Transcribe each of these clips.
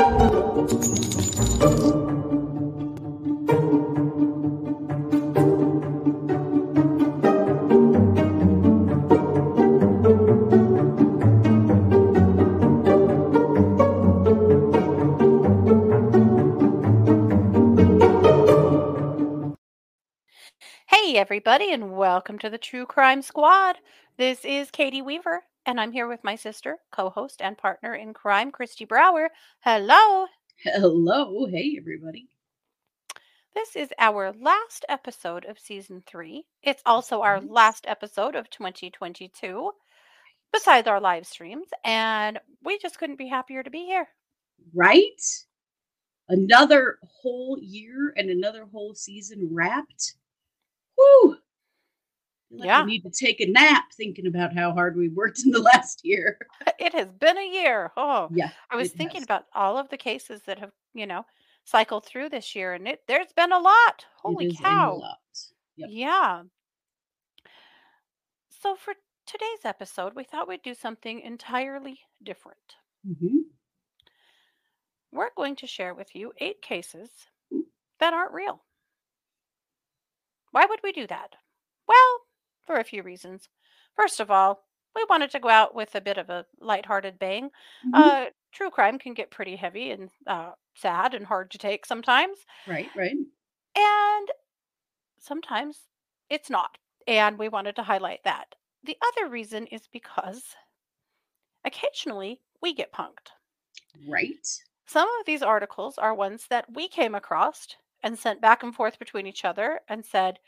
Hey, everybody, and welcome to the True Crime Squad. This is Katie Weaver, and I'm here with my sister, co host, and partner in crime, Kristi Brower. Hello. Hello. Hey, everybody. This is our last episode of season three. It's also our Nice. last episode of 2022, besides our live streams, and we just couldn't be happier to be here. Right? Another whole year and another whole season wrapped. Woo! Like Yeah. I need to take a nap thinking about how hard we worked in the last year. It has been a year. Oh, Yeah. I was thinking has. about all of the cases that have, you know, cycled through this year, and it there's been a lot. Holy cow. Yep. Yeah. So for today's episode, we thought we'd do something entirely different. hmm We're going to share with you eight cases that aren't real. Why would we do that? Well, for a few reasons. First of all, we wanted to go out with a bit of a lighthearted bang. hmm Uh, true crime can get pretty heavy and uh, sad and hard to take sometimes, Right, right. and sometimes it's not. And we wanted to highlight that. The other reason is because occasionally we get punked. Right. Some of these articles are ones that we came across and sent back and forth between each other and said,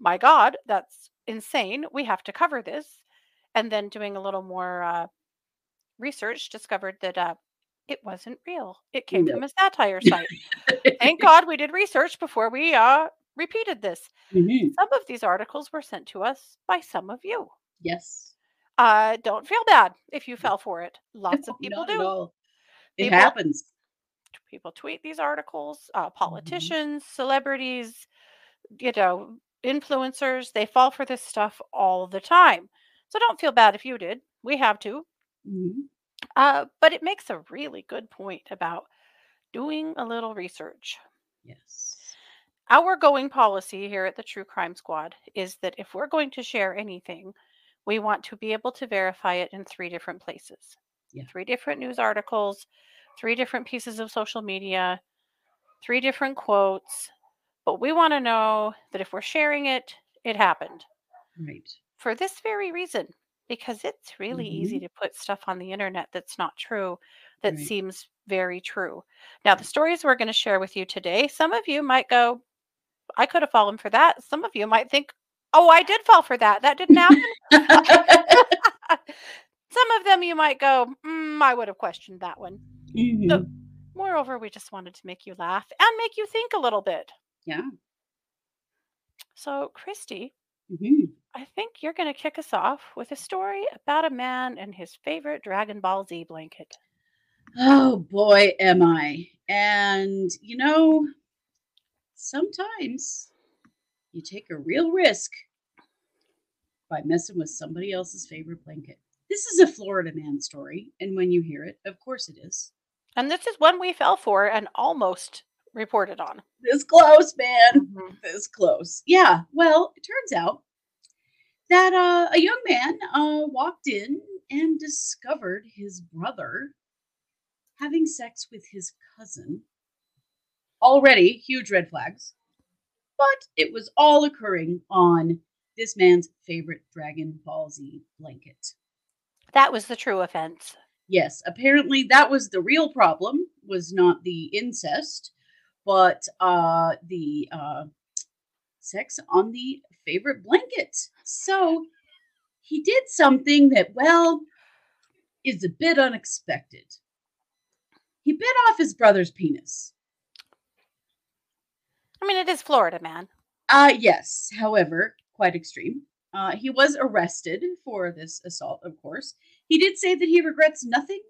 My God, that's insane. We have to cover this. And then doing a little more uh, research, discovered that uh, it wasn't real. It came No. from a satire site. Thank God we did research before we uh, repeated this. Mhm. Some of these articles were sent to us by some of you. Yes. Uh, don't feel bad if you fell for it. Lots of people do. It People- happens. people tweet these articles Mm-hmm. uh, politicians celebrities you know influencers they fall for this stuff all the time so don't feel bad if you did we have to Mhm. uh, but it makes a really good point about doing a little research Yes. our going policy here at the true crime squad is that if we're going to share anything we want to be able to verify it in three different places Yeah. three different news articles three different pieces of social media three different quotes but we want to know that if we're sharing it it happened Right. for this very reason because it's really easy Mhm. to put stuff on the internet that's not true that Right. seems very true now the stories we're going to share with you today some of you might go i could have fallen for that some of you might think oh i did fall for that that didn't happen some of them you might go mm, i would have questioned that one Mhm. moreover we just wanted to make you laugh and make you think a little bit Yeah. so kristi Mhm. I think you're going to kick us off with a story about a man and his favorite Dragon Ball Z blanket. Oh boy, am I. And you know, sometimes you take a real risk by messing with somebody else's favorite blanket. This is a Florida man story, and when you hear it, of course it is. And this is one we fell for and almost reported on. This close, man. Mhm. This close. Yeah. Well, it turns out that uh, a young man uh, walked in and discovered his brother having sex with his cousin. Already huge red flags, but it was all occurring on this man's favorite Dragon Ball Z blanket. That was the true offense. Yes, apparently that was the real problem, was not the incest, but uh, the uh, sex on the favorite blanket. So he did something that, well, is a bit unexpected. He bit off his brother's penis. I mean, it is Florida, man. Uh, yes, however, quite extreme. Uh, he was arrested for this assault, of course. He did say that he regrets nothing,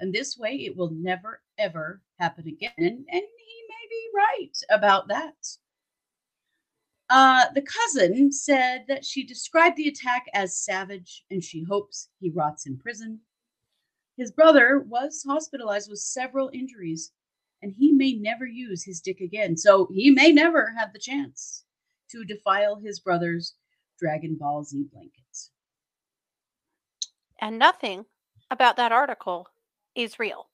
and this way it will never, ever happen again. And, and he may be right about that. Uh, the cousin said that she described the attack as savage and she hopes he rots in prison. His brother was hospitalized with several injuries, and he may never use his dick again. So he may never have the chance to defile his brother's Dragon Ball Z blankets. And nothing about that article is real.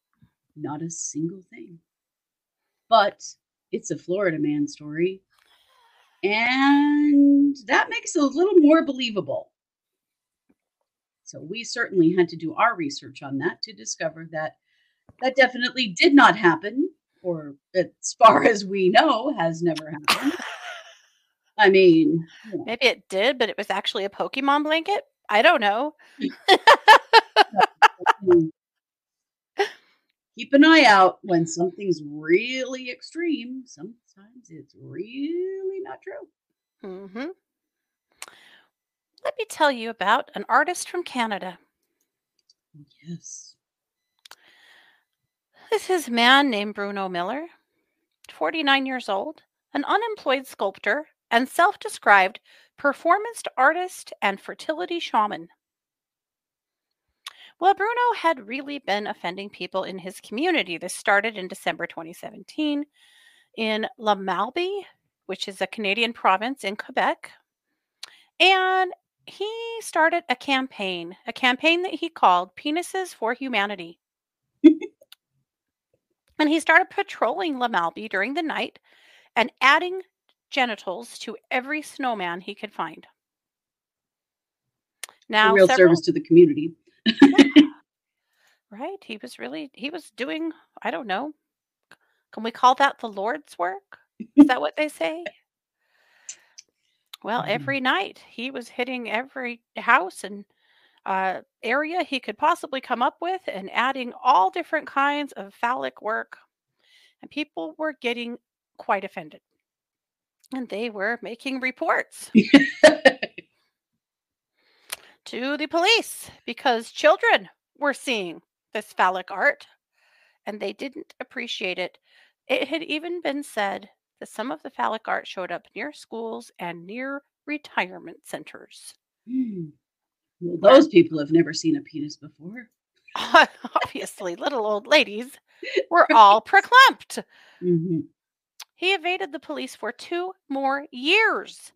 Not a single thing. But it's a Florida man story. And that makes it a little more believable. So we certainly had to do our research on that to discover that that definitely did not happen, or as far as we know, has never happened. I mean, know, Maybe it did, but it was actually a Pokemon blanket. I don't know. keep an eye out when something's really extreme. Sometimes it's really not true. hmm Let me tell you about an artist from Canada. Yes. This is a man named Bruno Miller, 49 years old, an unemployed sculptor and self described performance artist and fertility shaman. Well, Bruno had really been offending people in his community. This started in December 2017 in La Malbaie, which is a Canadian province in Quebec. And he started a campaign, a campaign that he called Penises for Humanity. and he started patrolling La Malbaie during the night and adding genitals to every snowman he could find. A Now, real several, service to the community. right? He was really, he was doing, I don't know, can we call that the Lord's work? Is that what they say? Well, Mhm. every night he was hitting every house and uh, area he could possibly come up with and adding all different kinds of phallic work. And people were getting quite offended. And they were making reports to the police because children were seeing this phallic art and they didn't appreciate it. It had even been said that some of the phallic art showed up near schools and near retirement centers. Hmm. well, those people have never seen a penis before. Obviously, little old ladies were all preclamped. hmm He evaded the police for two more years,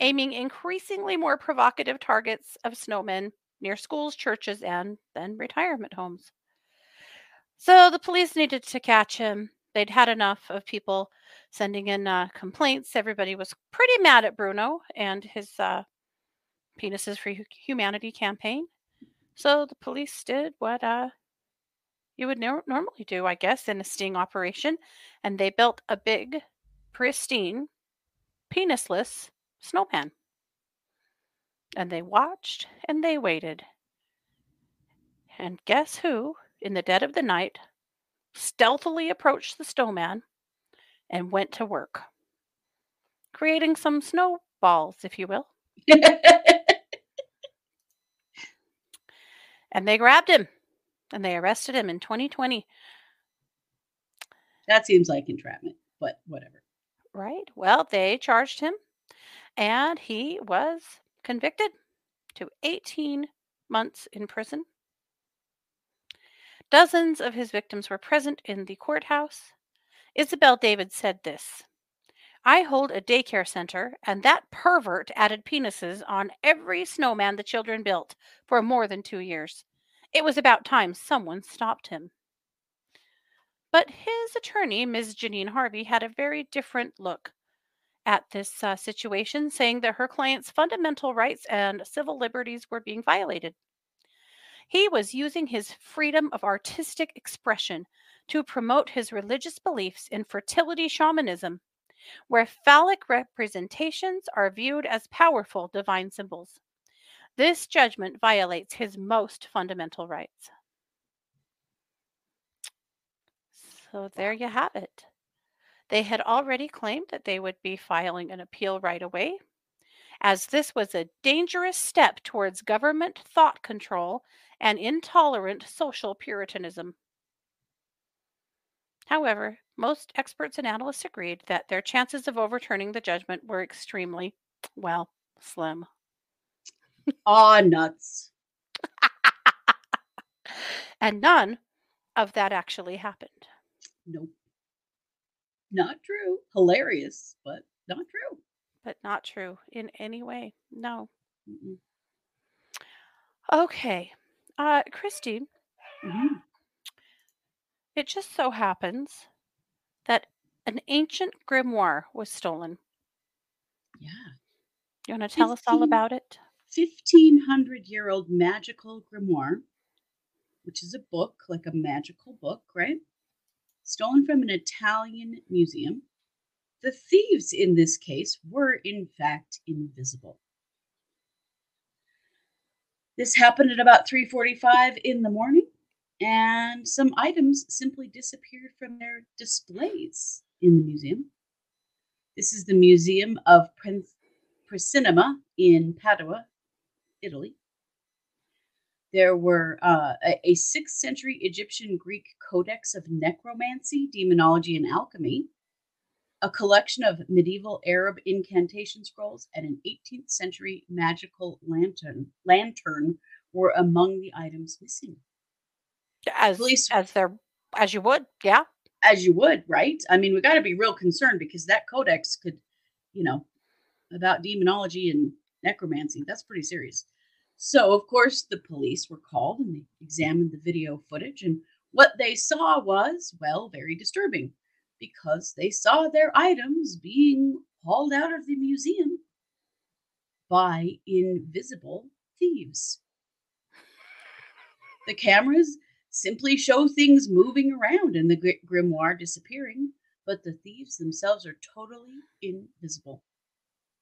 aiming increasingly more provocative targets of snowmen near schools, churches, and then retirement homes. So the police needed to catch him. They'd had enough of people sending in uh, complaints. Everybody was pretty mad at Bruno and his uh, Penises for Humanity campaign. So the police did what uh, you would nor- normally do, I guess, in a sting operation, and they built a big, pristine, penisless snowman. And they watched and they waited. And guess who, in the dead of the night, stealthily approached the snowman and went to work, creating some snowballs, if you will. And they grabbed him and they arrested him in 2020. that seems like entrapment, but whatever. Right. Well, they charged him and he was convicted to 18 months in prison. Dozens of his victims were present in the courthouse. Isabel David said this I hold a daycare center, and that pervert added penises on every snowman the children built for more than two years. It was about time someone stopped him. But his attorney, Ms. Janine Harvey, had a very different look at this uh, situation, saying that her client's fundamental rights and civil liberties were being violated. He was using his freedom of artistic expression to promote his religious beliefs in fertility shamanism, where phallic representations are viewed as powerful divine symbols. This judgment violates his most fundamental rights. So there you have it. They had already claimed that they would be filing an appeal right away, as this was a dangerous step towards government thought control and intolerant social puritanism. However, most experts and analysts agreed that their chances of overturning the judgment were extremely, well, slim. Aw, nuts. And none of that actually happened. Nope. Not true. Hilarious, but not true. But not true in any way. No. Mm-mm. Okay. Uh, Kristi, Mhm. it just so happens that an ancient grimoire was stolen. Yeah. You want to tell us all about it? 1500 year old magical grimoire, which is a book, like a magical book, right? Stolen from an Italian museum. The thieves in this case were, in fact, invisible. This happened at about 3:45 in the morning, and some items simply disappeared from their displays in the museum. This is the Museum of Prin- Precinema in Padua, Italy. There were uh, a, a 6th century Egyptian Greek codex of necromancy, demonology, and alchemy, a collection of medieval Arab incantation scrolls, and an 18th century magical lantern lantern were among the items missing. As Police- as there as you would, yeah. As you would, right? I mean, we got to be real concerned because that codex could, you know, about demonology and necromancy. That's pretty serious. So, of course, the police were called and they examined the video footage. And what they saw was, well, very disturbing because they saw their items being hauled out of the museum by invisible thieves. The cameras simply show things moving around and the gri- grimoire disappearing, but the thieves themselves are totally invisible.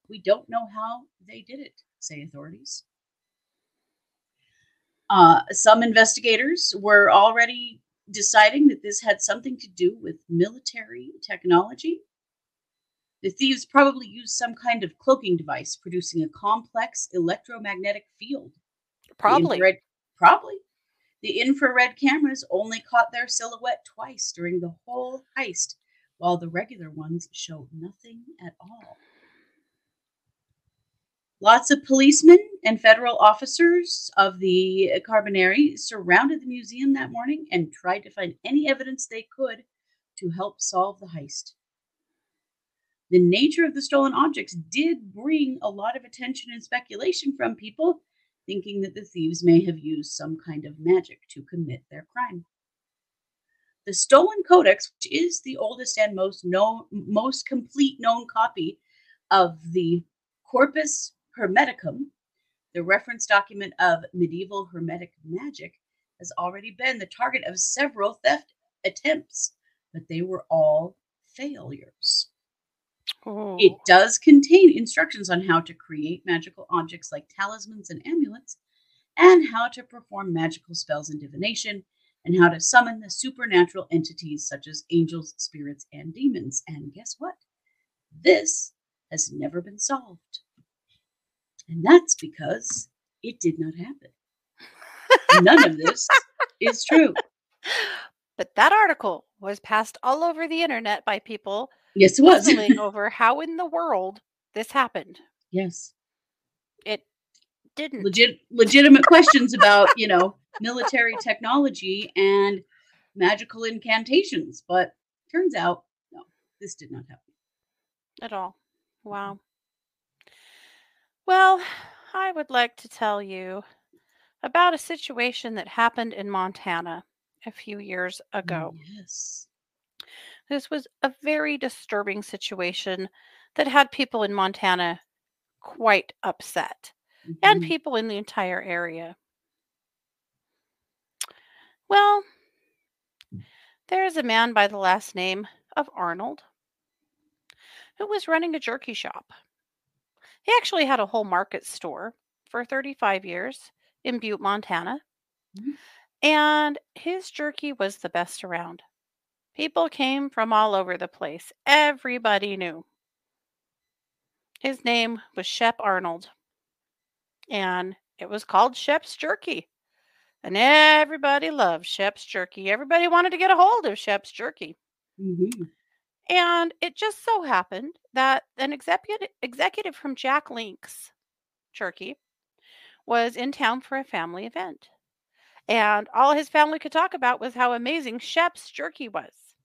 We don't know how they did it, say authorities. Uh, some investigators were already deciding that this had something to do with military technology. The thieves probably used some kind of cloaking device producing a complex electromagnetic field. Probably. infrared- probably. The infrared cameras only caught their silhouette twice during the whole heist, while the regular ones show nothing at all. Lots of policemen and federal officers of the Carbonari surrounded the museum that morning and tried to find any evidence they could to help solve the heist. The nature of the stolen objects did bring a lot of attention and speculation from people, thinking that the thieves may have used some kind of magic to commit their crime. The stolen codex, which is the oldest and most known, most complete known copy of the Corpus Hermeticum, the reference document of medieval Hermetic magic, has already been the target of several theft attempts, but they were all failures. Ooh. It oh. does contain instructions on how to create magical objects like talismans and amulets, and how to perform magical spells and divination, and how to summon the supernatural entities such as angels, spirits, and demons. And guess what? This has never been solved. And that's because it did not happen. None of this is true. But that article was passed all over the internet by people Yes, it was. over how in the world this happened. yes. It didn't. legit legitimate questions about you know military technology and magical incantations but turns out no this did not happen at all. Wow. Well, I would like to tell you about a situation that happened in Montana a few years ago. yes This was a very disturbing situation that had people in Montana quite upset and Mhm. people in the entire area. Well, there is a man by the last name of Arnold who was running a jerky shop. He actually had a whole market store for 35 years in Butte, Montana. Mhm. And his jerky was the best around. People came from all over the place. Everybody knew. His name was Shep Arnold. And it was called Shep's Jerky. And everybody loved Shep's Jerky. Everybody wanted to get a hold of Shep's Jerky. Mhm. And it just so happened that an executive executive from Jack Link's Jerky was in town for a family event. And all his family could talk about was how amazing Shep's jerky was.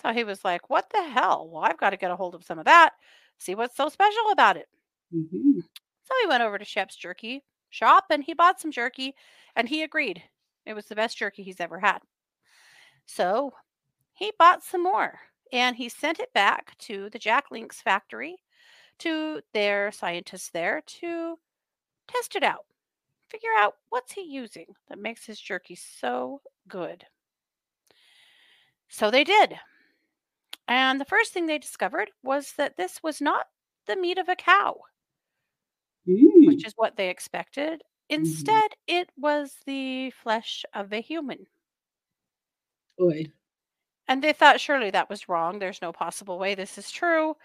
So he was like, What the hell? Well, I've got to get a hold of some of that, see what's so special about it. hmm So he went over to Shep's jerky shop and he bought some jerky and he agreed it was the best jerky he's ever had. So he bought some more and he sent it back to the Jack Links factory to their scientists there to test it out, figure out what's he using that makes his jerky so good. So they did. And the first thing they discovered was that this was not the meat of a cow, Mm. which is what they expected. Mhm. Instead, it was the flesh of a human. Boy. And they thought surely that was wrong. There's no possible way this is true.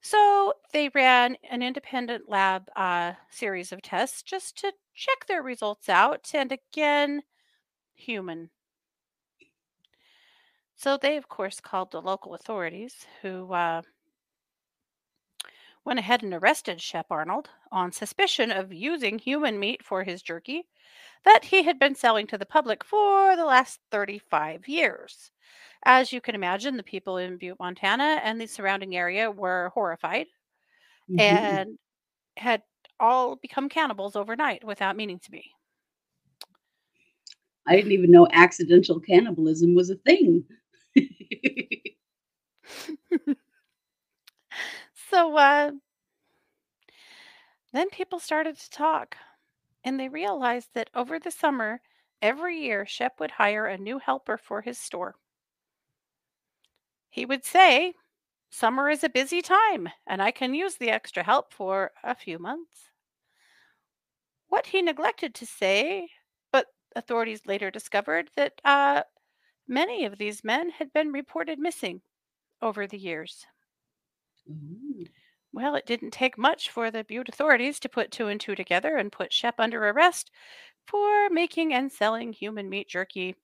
So they ran an independent lab uh, series of tests just to check their results out. And again, human. So they, of course, called the local authorities who uh, went ahead and arrested Shep Arnold on suspicion of using human meat for his jerky that he had been selling to the public for the last 35 years. As you can imagine, the people in Butte, Montana and the surrounding area were horrified Mhm. and had all become cannibals overnight without meaning to be. I didn't even know accidental cannibalism was a thing. So uh, then people started to talk, and they realized that over the summer, every year, Shep would hire a new helper for his store. He would say, Summer is a busy time, and I can use the extra help for a few months. What he neglected to say, but authorities later discovered that uh, many of these men had been reported missing over the years. Ooh. Well, it didn't take much for the Butte authorities to put two and two together and put Shep under arrest for making and selling human meat jerky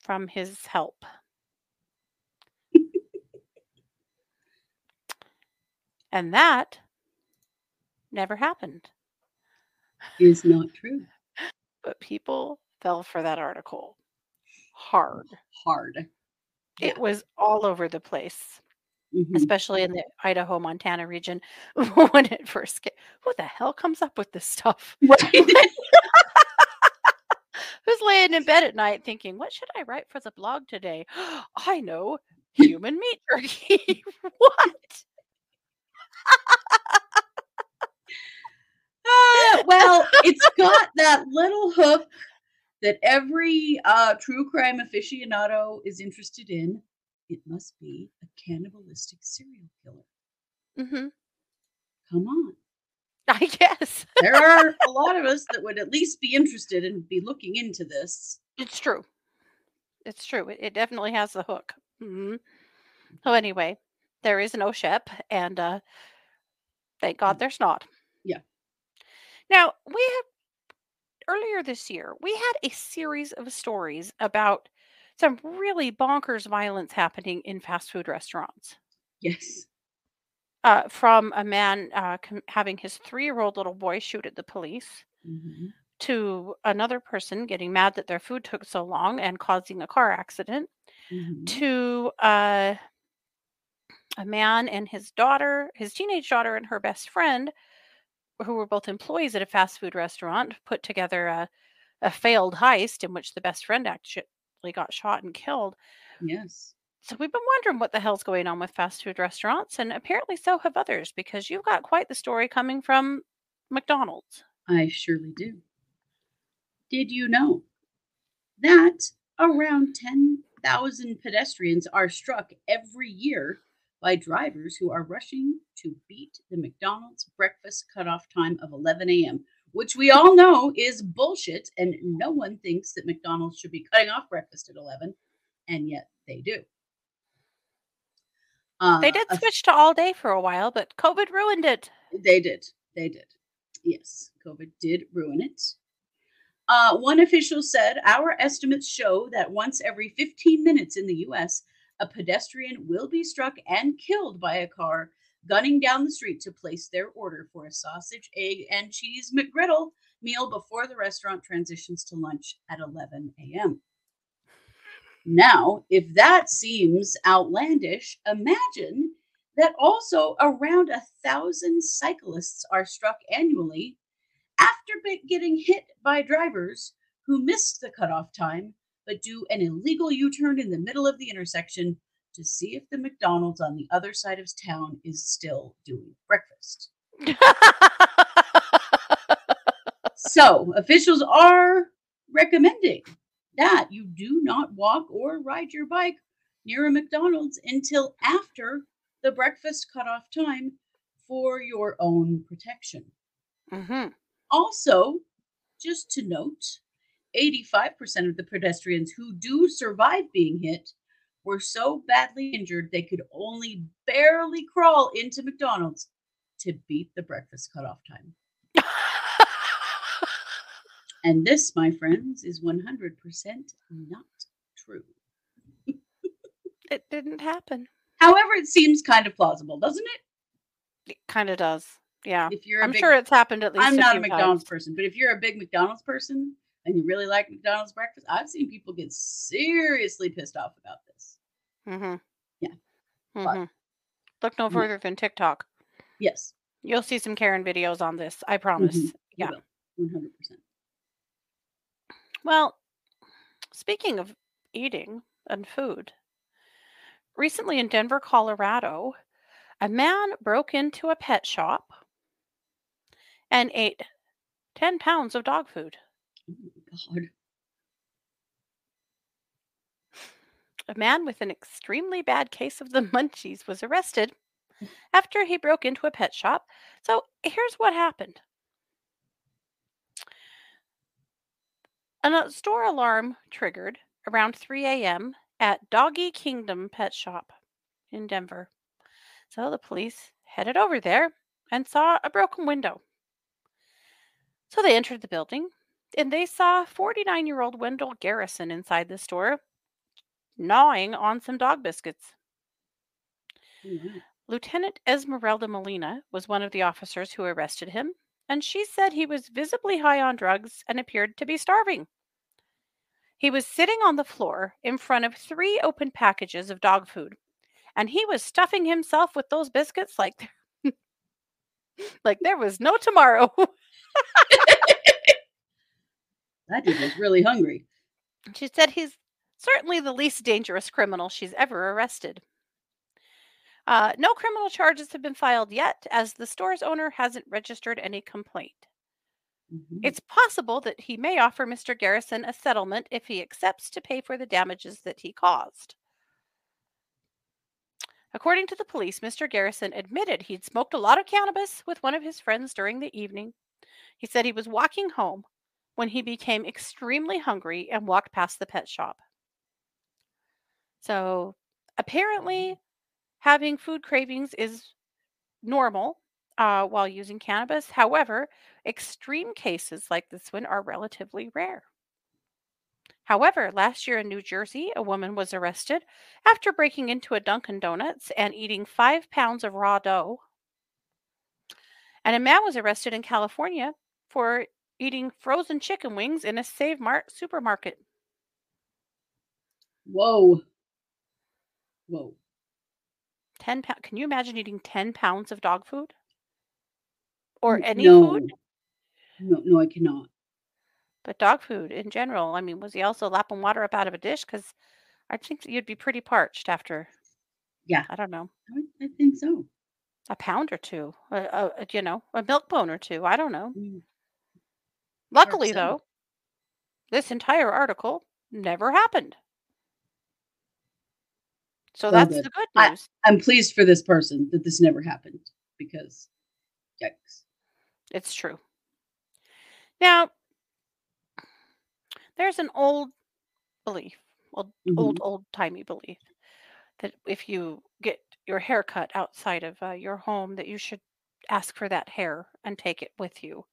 from his help. and that never happened. Is not true. But people fell for that article hard. Hard. Yeah. It was all over the place, Mhm. especially in the Idaho, Montana region when it first came. Who the hell comes up with this stuff? Right. Who's laying in bed at night thinking, what should I write for the blog today? I know, human meat jerky. what? Ah, well, it's got that little hook that every uh, true crime aficionado is interested in. It must be a cannibalistic serial killer. hmm Come on. I guess There are a lot of us that would at least be interested and be looking into this. it's true. It's true. It, it definitely has the hook. hmm So anyway, there is no Shep, and uh, thank God there's not. Yeah. Now we have earlier this year we had a series of stories about some really bonkers violence happening in fast food restaurants. Yes. Uh, from a man uh, com- having his three-year-old little boy shoot at the police, Mhm. to another person getting mad that their food took so long and causing a car accident, Mhm. to uh, a man and his daughter, his teenage daughter, and her best friend, who were both employees at a fast food restaurant, put together a, a failed heist in which the best friend got shot and killed. Yes. So we've been wondering what the hell's going on with fast food restaurants, and apparently so have others, because you've got quite the story coming from McDonald's. I surely do. Did you know that around 10,000 pedestrians are struck every year by drivers who are rushing to beat the McDonald's breakfast cutoff time of 11 a.m., which we all know is bullshit, and no one thinks that McDonald's should be cutting off breakfast at 11, and yet they do. Uh, They did a switch to all day for a while, but COVID ruined it. They did. They did. Yes, COVID did ruin it. Uh, one official said our estimates show that once every 15 minutes in the US, a pedestrian will be struck and killed by a car gunning down the street to place their order for a sausage, egg, and cheese McGriddle meal before the restaurant transitions to lunch at 11 a.m. Now, if that seems outlandish, imagine that also around a thousand cyclists are struck annually after getting hit by drivers who missed the cutoff time but do an illegal U turn in the middle of the intersection to see if the McDonald's on the other side of town is still doing breakfast. so, officials are recommending that you do not walk or ride your bike near a McDonald's until after the breakfast cutoff time for your own protection. hmm Also, just to note, 85% of the pedestrians who do survive being hit were so badly injured they could only barely crawl into McDonald's to beat the breakfast cutoff time. And this, my friends, is 100% not true. it didn't happen. However, it seems kind of plausible, doesn't it? It kind of does. Yeah. If you're I'm big, sure it's happened at least I'm a not a McDonald's times. person, but if you're a big McDonald's person and you really like McDonald's breakfast, I've seen people get seriously pissed off about this. Mm-hmm. Yeah. Mm-hmm. Look no further than TikTok. Yes, You'll see some Karen videos on this. I promise. Mhm. Yeah. 100%. Well, speaking of eating and food, recently in Denver, Colorado, a man broke into a pet shop and ate 10 pounds of dog food. Oh my God. A man with an extremely bad case of the munchies was arrested after he broke into a pet shop. So here's what happened. A uh, store alarm triggered around 3 a.m. at Doggy Kingdom Pet Shop in Denver. So the police headed over there and saw a broken window. So they entered the building and they saw 49 year old Wendell Garrison inside the store gnawing on some dog biscuits. Wow. Lieutenant Esmeralda Molina was one of the officers who arrested him, and she said he was visibly high on drugs and appeared to be starving. He was sitting on the floor in front of three open packages of dog food, and he was stuffing himself with those biscuits like like there was no tomorrow. That dude was really hungry. she said he's certainly the least dangerous criminal she's ever arrested. Uh, no criminal charges have been filed yet, as the store's owner hasn't registered any complaint. Mhm. It's possible that he may offer Mr. Garrison a settlement if he accepts to pay for the damages that he caused. According to the police, Mr. Garrison admitted he'd smoked a lot of cannabis with one of his friends during the evening. He said he was walking home when he became extremely hungry and walked past the pet shop. So apparently, having food cravings is normal uh, while using cannabis. However, extreme cases like this one are relatively rare. However, last year in New Jersey, a woman was arrested after breaking into a Dunkin' Donuts and eating five pounds of raw dough. And a man was arrested in California for eating frozen chicken wings in a Save Mart supermarket. Whoa. Whoa. 10 pounds. Can you imagine eating 10 pounds of dog food? Or any no. food? No, no, I cannot. But dog food in general. I mean, was he also lapping water up out of a dish? Because I think you'd be pretty parched after, Yeah, I don't know, I, I think so. a pound or two, a, a, a- you know, a milk bone or two. I don't know. Mm, Luckily, so. though, this entire article never happened. So that's good. the good I- news. I'm pleased for this person that this never happened because, yikes. It's true. Now, there's an old belief, old, old, old timey belief, that if you get your hair cut outside of uh, your home, that you should ask for that hair and take it with you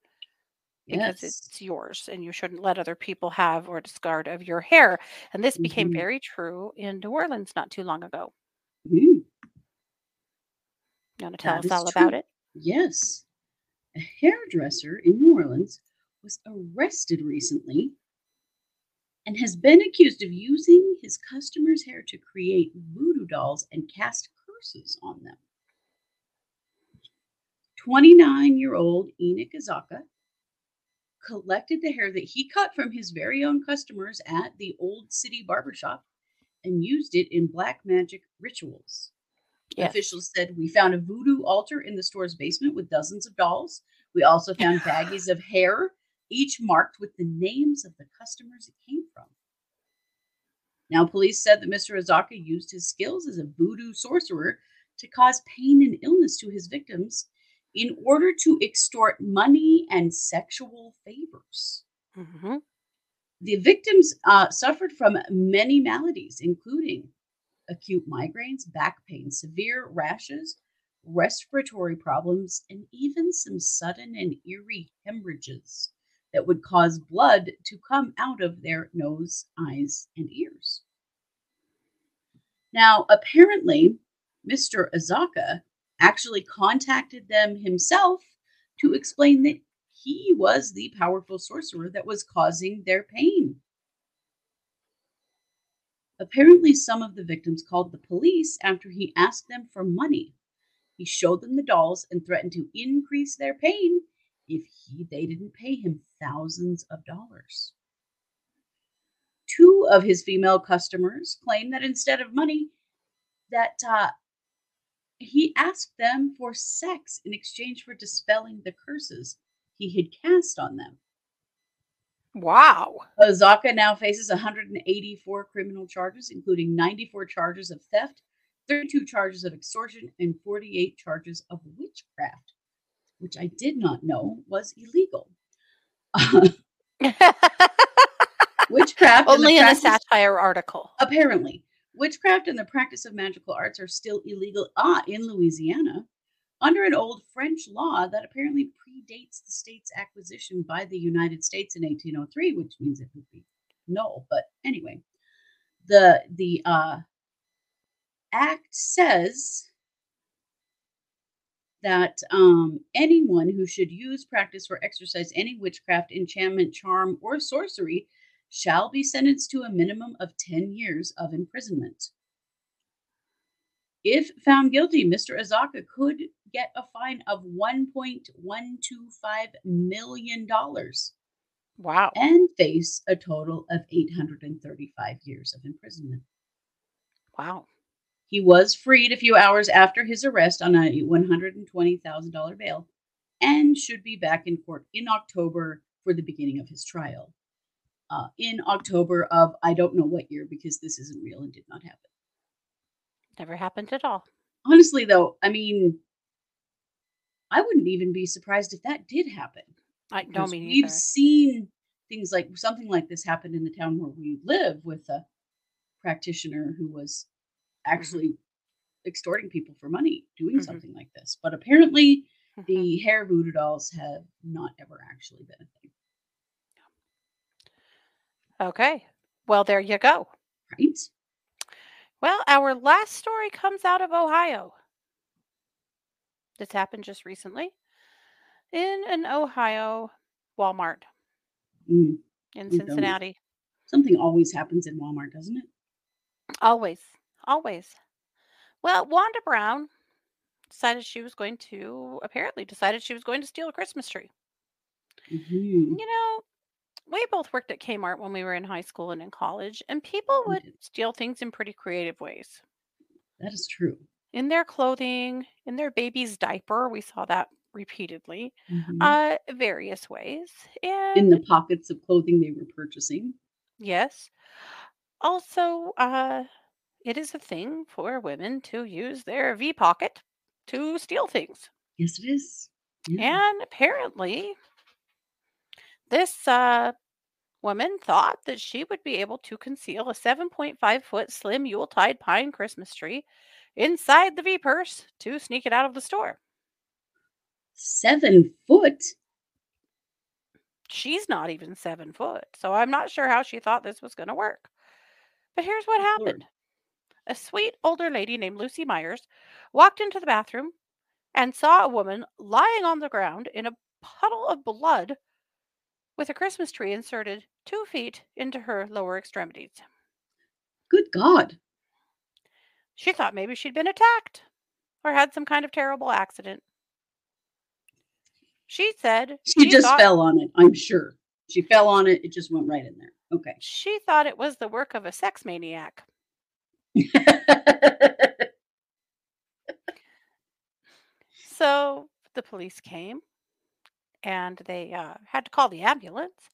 because Yes. it's yours and you shouldn't let other people have or discard of your hair. And this became Mhm. very true in New Orleans not too long ago. Mm, You want to tell That us all about it? yes. A hairdresser in New Orleans was arrested recently and has been accused of using his customers' hair to create voodoo dolls and cast curses on them. 29 year old Enoch Azaka collected the hair that he cut from his very own customers at the Old City Barbershop and used it in black magic rituals. Yes. Officials said we found a voodoo altar in the store's basement with dozens of dolls. We also found baggies of hair, each marked with the names of the customers it came from. Now, police said that Mr. Azaka used his skills as a voodoo sorcerer to cause pain and illness to his victims in order to extort money and sexual favors. Mhm. The victims uh, suffered from many maladies, including acute migraines, back pain, severe rashes, respiratory problems, and even some sudden and eerie hemorrhages that would cause blood to come out of their nose, eyes, and ears. Now, apparently, Mr. Azaka actually contacted them himself to explain that he was the powerful sorcerer that was causing their pain. Apparently, some of the victims called the police after he asked them for money. He showed them the dolls and threatened to increase their pain if he, they didn't pay him thousands of dollars. Two of his female customers claim that instead of money, that uh, he asked them for sex in exchange for dispelling the curses he had cast on them. Wow. Azaka now faces 184 criminal charges, including 94 charges of theft, 32 charges of extortion, and 48 charges of witchcraft, which I did not know was illegal. witchcraft Only in a satire article. apparently witchcraft and the practice of magical arts are still illegal ah, in louisiana under an old french law that apparently predates the state's acquisition by the united states in 1803 which means it would be no but anyway. The the uh, act says that um, anyone who should use, practice, or exercise any witchcraft, enchantment, charm, or sorcery shall be sentenced to a minimum of 10 years of imprisonment. If found guilty, Mr. Azaka could get a fine of $1.125 million Wow. and face a total of 835 years of imprisonment. Wow. He was freed a few hours after his arrest on a $120,000 bail and should be back in court in October for the beginning of his trial. Uh, in October of I don't know what year because this isn't real and did not happen. Never happened at all. Honestly, though, I mean, I wouldn't even be surprised if that did happen. I don't me we've neither. seen things like something like this happen in the town where we live with a practitioner who was actually extorting people for money doing Mhm. something like this. But apparently, Mhm. the hair voodoo dolls have not ever actually been a thing, Okay. Well, there you go. right? Well, our last story comes out of Ohio. This happened just recently in an Ohio Walmart Mm, in You don't. Cincinnati. Something always happens in Walmart, doesn't it? Always, always. Well, Wanda Brown decided she was going to, apparently, decided she was going to steal a Christmas tree. Mhm. You know, we both worked at Kmart when we were in high school and in college, and people would steal things in pretty creative ways. That is true. In their clothing, in their baby's diaper, we saw that repeatedly, Mhm. uh, various ways. And in the pockets of clothing they were purchasing. yes, also, uh, it is a thing for women to use their V pocket to steal things. Yes, it is. Yeah. And apparently, this uh, woman thought that she would be able to conceal a 7.5 foot slim Yuletide pine Christmas tree inside the V purse to sneak it out of the store. Seven foot. She's not even seven foot, so I'm not sure how she thought this was going to work. But here's what happened a sweet older lady named Lucy Myers walked into the bathroom and saw a woman lying on the ground in a puddle of blood with a Christmas tree inserted two feet into her lower extremities. Good God. She thought maybe she'd been attacked or had some kind of terrible accident. She said She just thought, fell on it, I'm sure. She fell on it, it just went right in there. Okay. she thought it was the work of a sex maniac. So the police came and they uh, had to call the ambulance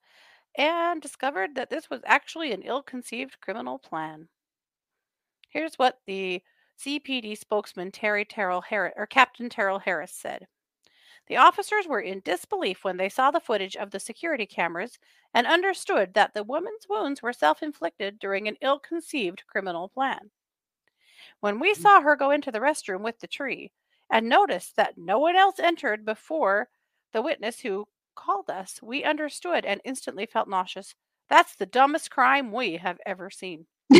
and discovered that this was actually an ill conceived criminal plan. Here's what the CPD spokesman Terry Terrell Harris or Captain Terrell Harris said. The officers were in disbelief when they saw the footage of the security cameras and understood that the woman's wounds were self inflicted during an ill conceived criminal plan. When we Mm. saw her go into the restroom with the tree and noticed that no one else entered before the witness who called us, we understood and instantly felt nauseous. That's the dumbest crime we have ever seen.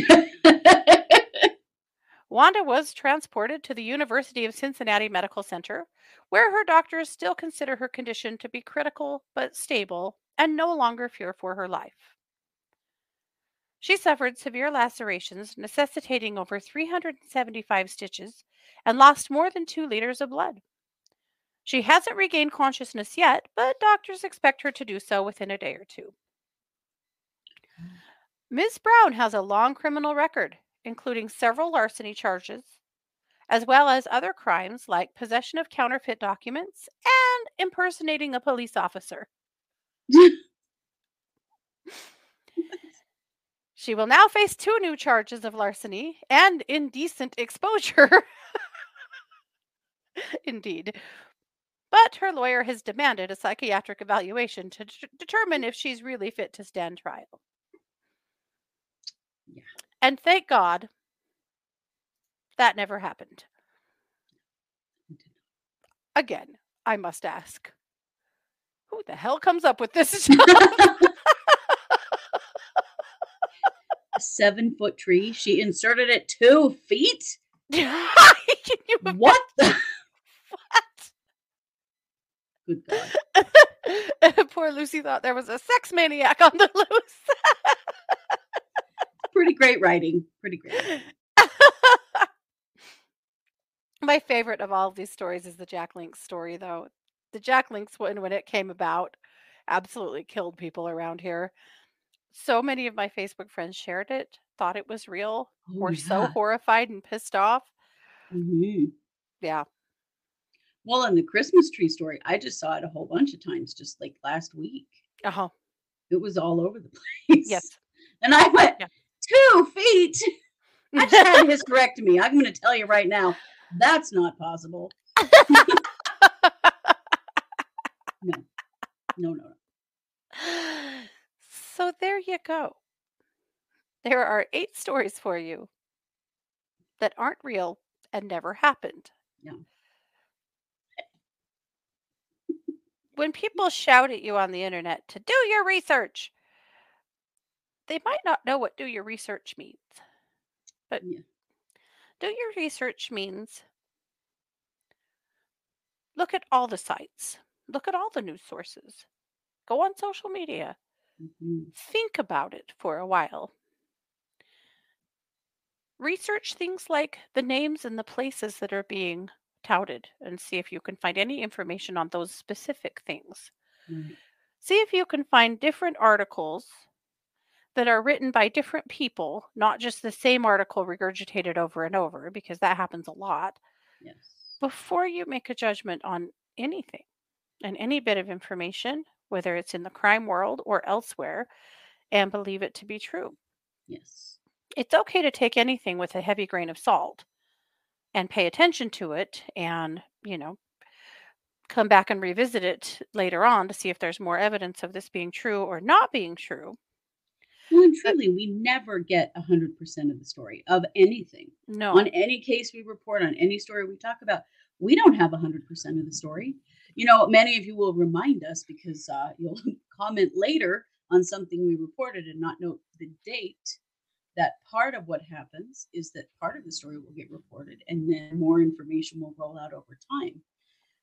Wanda was transported to the University of Cincinnati Medical Center, where her doctors still consider her condition to be critical but stable and no longer fear for her life. She suffered severe lacerations, necessitating over 375 stitches, and lost more than two liters of blood. She hasn't regained consciousness yet, but doctors expect her to do so within a day or two. Ms. Brown has a long criminal record, including several larceny charges, as well as other crimes like possession of counterfeit documents and impersonating a police officer. She will now face two new charges of larceny and indecent exposure. Indeed. But her lawyer has demanded a psychiatric evaluation to det- determine if she's really fit to stand trial. Yeah. And thank God that never happened. Again, I must ask who the hell comes up with this? A seven foot tree. She inserted it two feet. What the? Good God. Poor Lucy thought there was a sex maniac on the loose. Pretty great writing. Pretty great. My favorite of all of these stories is the Jack Link's story, though. The Jack Link's one, when it came about, absolutely killed people around here. So many of my Facebook friends shared it, thought it was real, Oh, were so horrified and pissed off. Mhm. Yeah. Well, in the Christmas tree story, I just saw it a whole bunch of times, just like last week. Uh huh. It was all over the place. Yes. And I went, Yeah. two feet. I just had a hysterectomy. I'm going to tell you right now, that's not possible. No, no, no. so there you go. There are eight stories for you that aren't real and never happened. Yeah. When people shout at you on the internet to do your research, they might not know what do your research means. But Yeah. do your research means look at all the sites, look at all the news sources, go on social media, Mhm. think about it for a while. Research things like the names and the places that are being touted and see if you can find any information on those specific things. Right. See if you can find different articles that are written by different people, not just the same article regurgitated over and over, because that happens a lot, Yes. before you make a judgment on anything and any bit of information, whether it's in the crime world or elsewhere, and believe it to be true. Yes. It's okay to take anything with a heavy grain of salt and pay attention to it and, you know, come back and revisit it later on to see if there's more evidence of this being true or not being true. Well, and truly, we never get 100% of the story of anything. No. On any case we report, on any story we talk about, we don't have 100% of the story. You know, many of you will remind us because uh, you'll comment later on something we reported and not note the date. That part of what happens is that part of the story will get reported and then more information will roll out over time.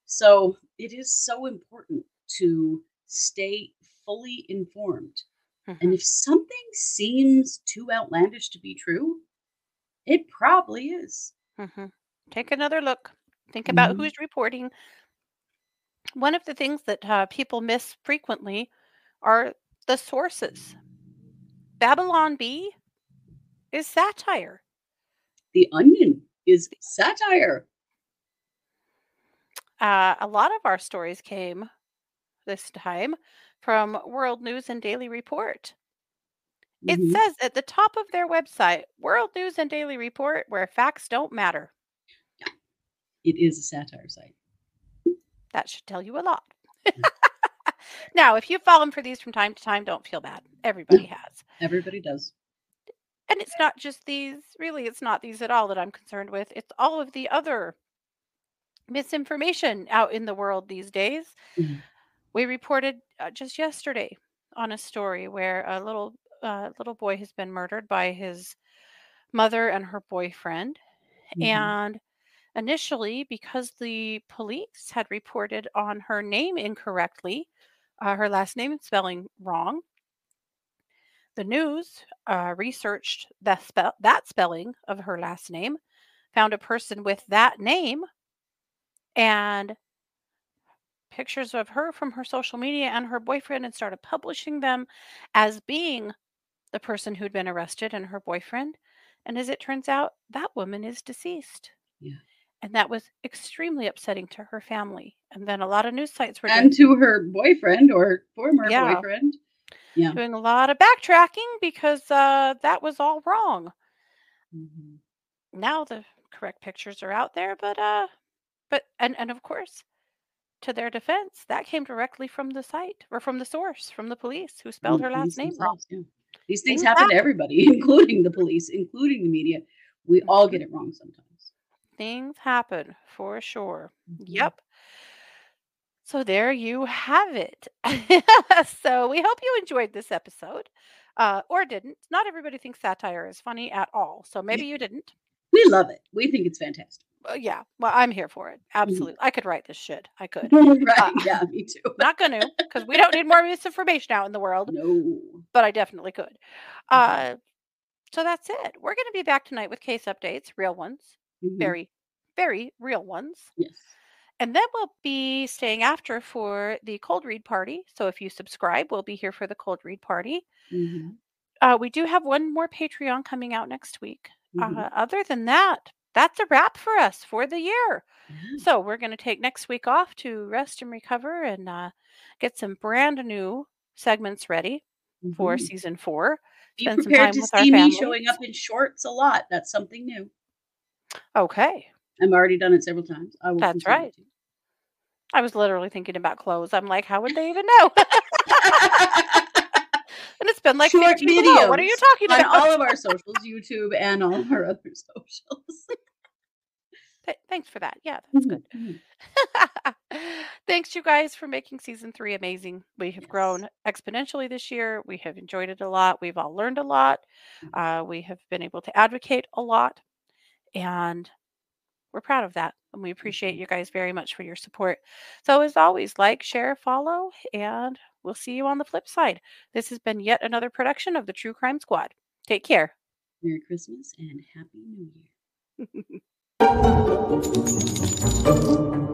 So it is so important to stay fully informed. Mhm. And if something seems too outlandish to be true, it probably is. Mhm. Take another look. Think about Mhm. who's reporting. One of the things that uh, people miss frequently are the sources. Babylon Bee is satire. The Onion is satire. Uh, a lot of our stories came this time from World News and Daily Report. It Mhm. says at the top of their website, World News and Daily Report, where facts don't matter. It is a satire site. That should tell you a lot. now, if you've fallen for these from time to time, don't feel bad. Everybody has. Everybody does. And it's not just these, really, it's not these at all that I'm concerned with. It's all of the other misinformation out in the world these days. Mhm. We reported uh, just yesterday on a story where a little uh, little boy has been murdered by his mother and her boyfriend. Mhm. And initially, because the police had reported on her name incorrectly, uh, her last name spelling wrong, the news uh, researched that, spell, that spelling of her last name, found a person with that name, and pictures of her from her social media and her boyfriend and started publishing them as being the person who'd been arrested and her boyfriend. And as it turns out, that woman is deceased. Yeah. And that was extremely upsetting to her family. And then a lot of news sites were And doing, to her boyfriend or former Yeah. boyfriend. Yeah. doing a lot of backtracking because uh, that was all wrong. Mhm. Now the correct pictures are out there, but uh, but and and of course, to their defense, that came directly from the site or from the source, from the police who spelled From her last name wrong. yeah. These things happen to everybody, including the police, including the media. We all get it wrong sometimes. Things happen for sure. Mhm. Yep. So there you have it. so we hope you enjoyed this episode, uh, or didn't. Not everybody thinks satire is funny at all. So maybe you didn't. We love it. We think it's fantastic. Uh, yeah. Well, I'm here for it. Absolutely. I could write this shit. I could. right. Uh, yeah, me too. Not going to, because we don't need more misinformation out in the world, No. but I definitely could. Mhm. Uh, so that's it. We're going to be back tonight with case updates, real ones, Mhm. very, very real ones. Yes. And then we'll be staying after for the cold read party. So if you subscribe, we'll be here for the cold read party. Mhm. Uh, we do have one more Patreon coming out next week. Mhm. Uh, other than that, that's a wrap for us for the year. Yeah. So we're going to take next week off to rest and recover and uh, get some brand new segments ready for Mhm. season four. Be spend some prepared time to with see me showing up in shorts a lot. That's something new. Okay. I've already done it several times. I will That's right. I was literally thinking about clothes. I'm like, how would they even know? and it's been like Short 15 below. What are you videos talking on about? all of our socials, YouTube and all of our other socials. Th- Thanks for that. Yeah, that's good. Mhm. Thanks, you guys, for making season three amazing. We have Yes. grown exponentially this year. We have enjoyed it a lot. We've all learned a lot. Uh, we have been able to advocate a lot. And we're proud of that. And we appreciate Mhm. you guys very much for your support. So, as always, like, share, follow, and we'll see you on the flip side. This has been yet another production of the True Crime Squad. Take care. Merry Christmas and Happy New Year.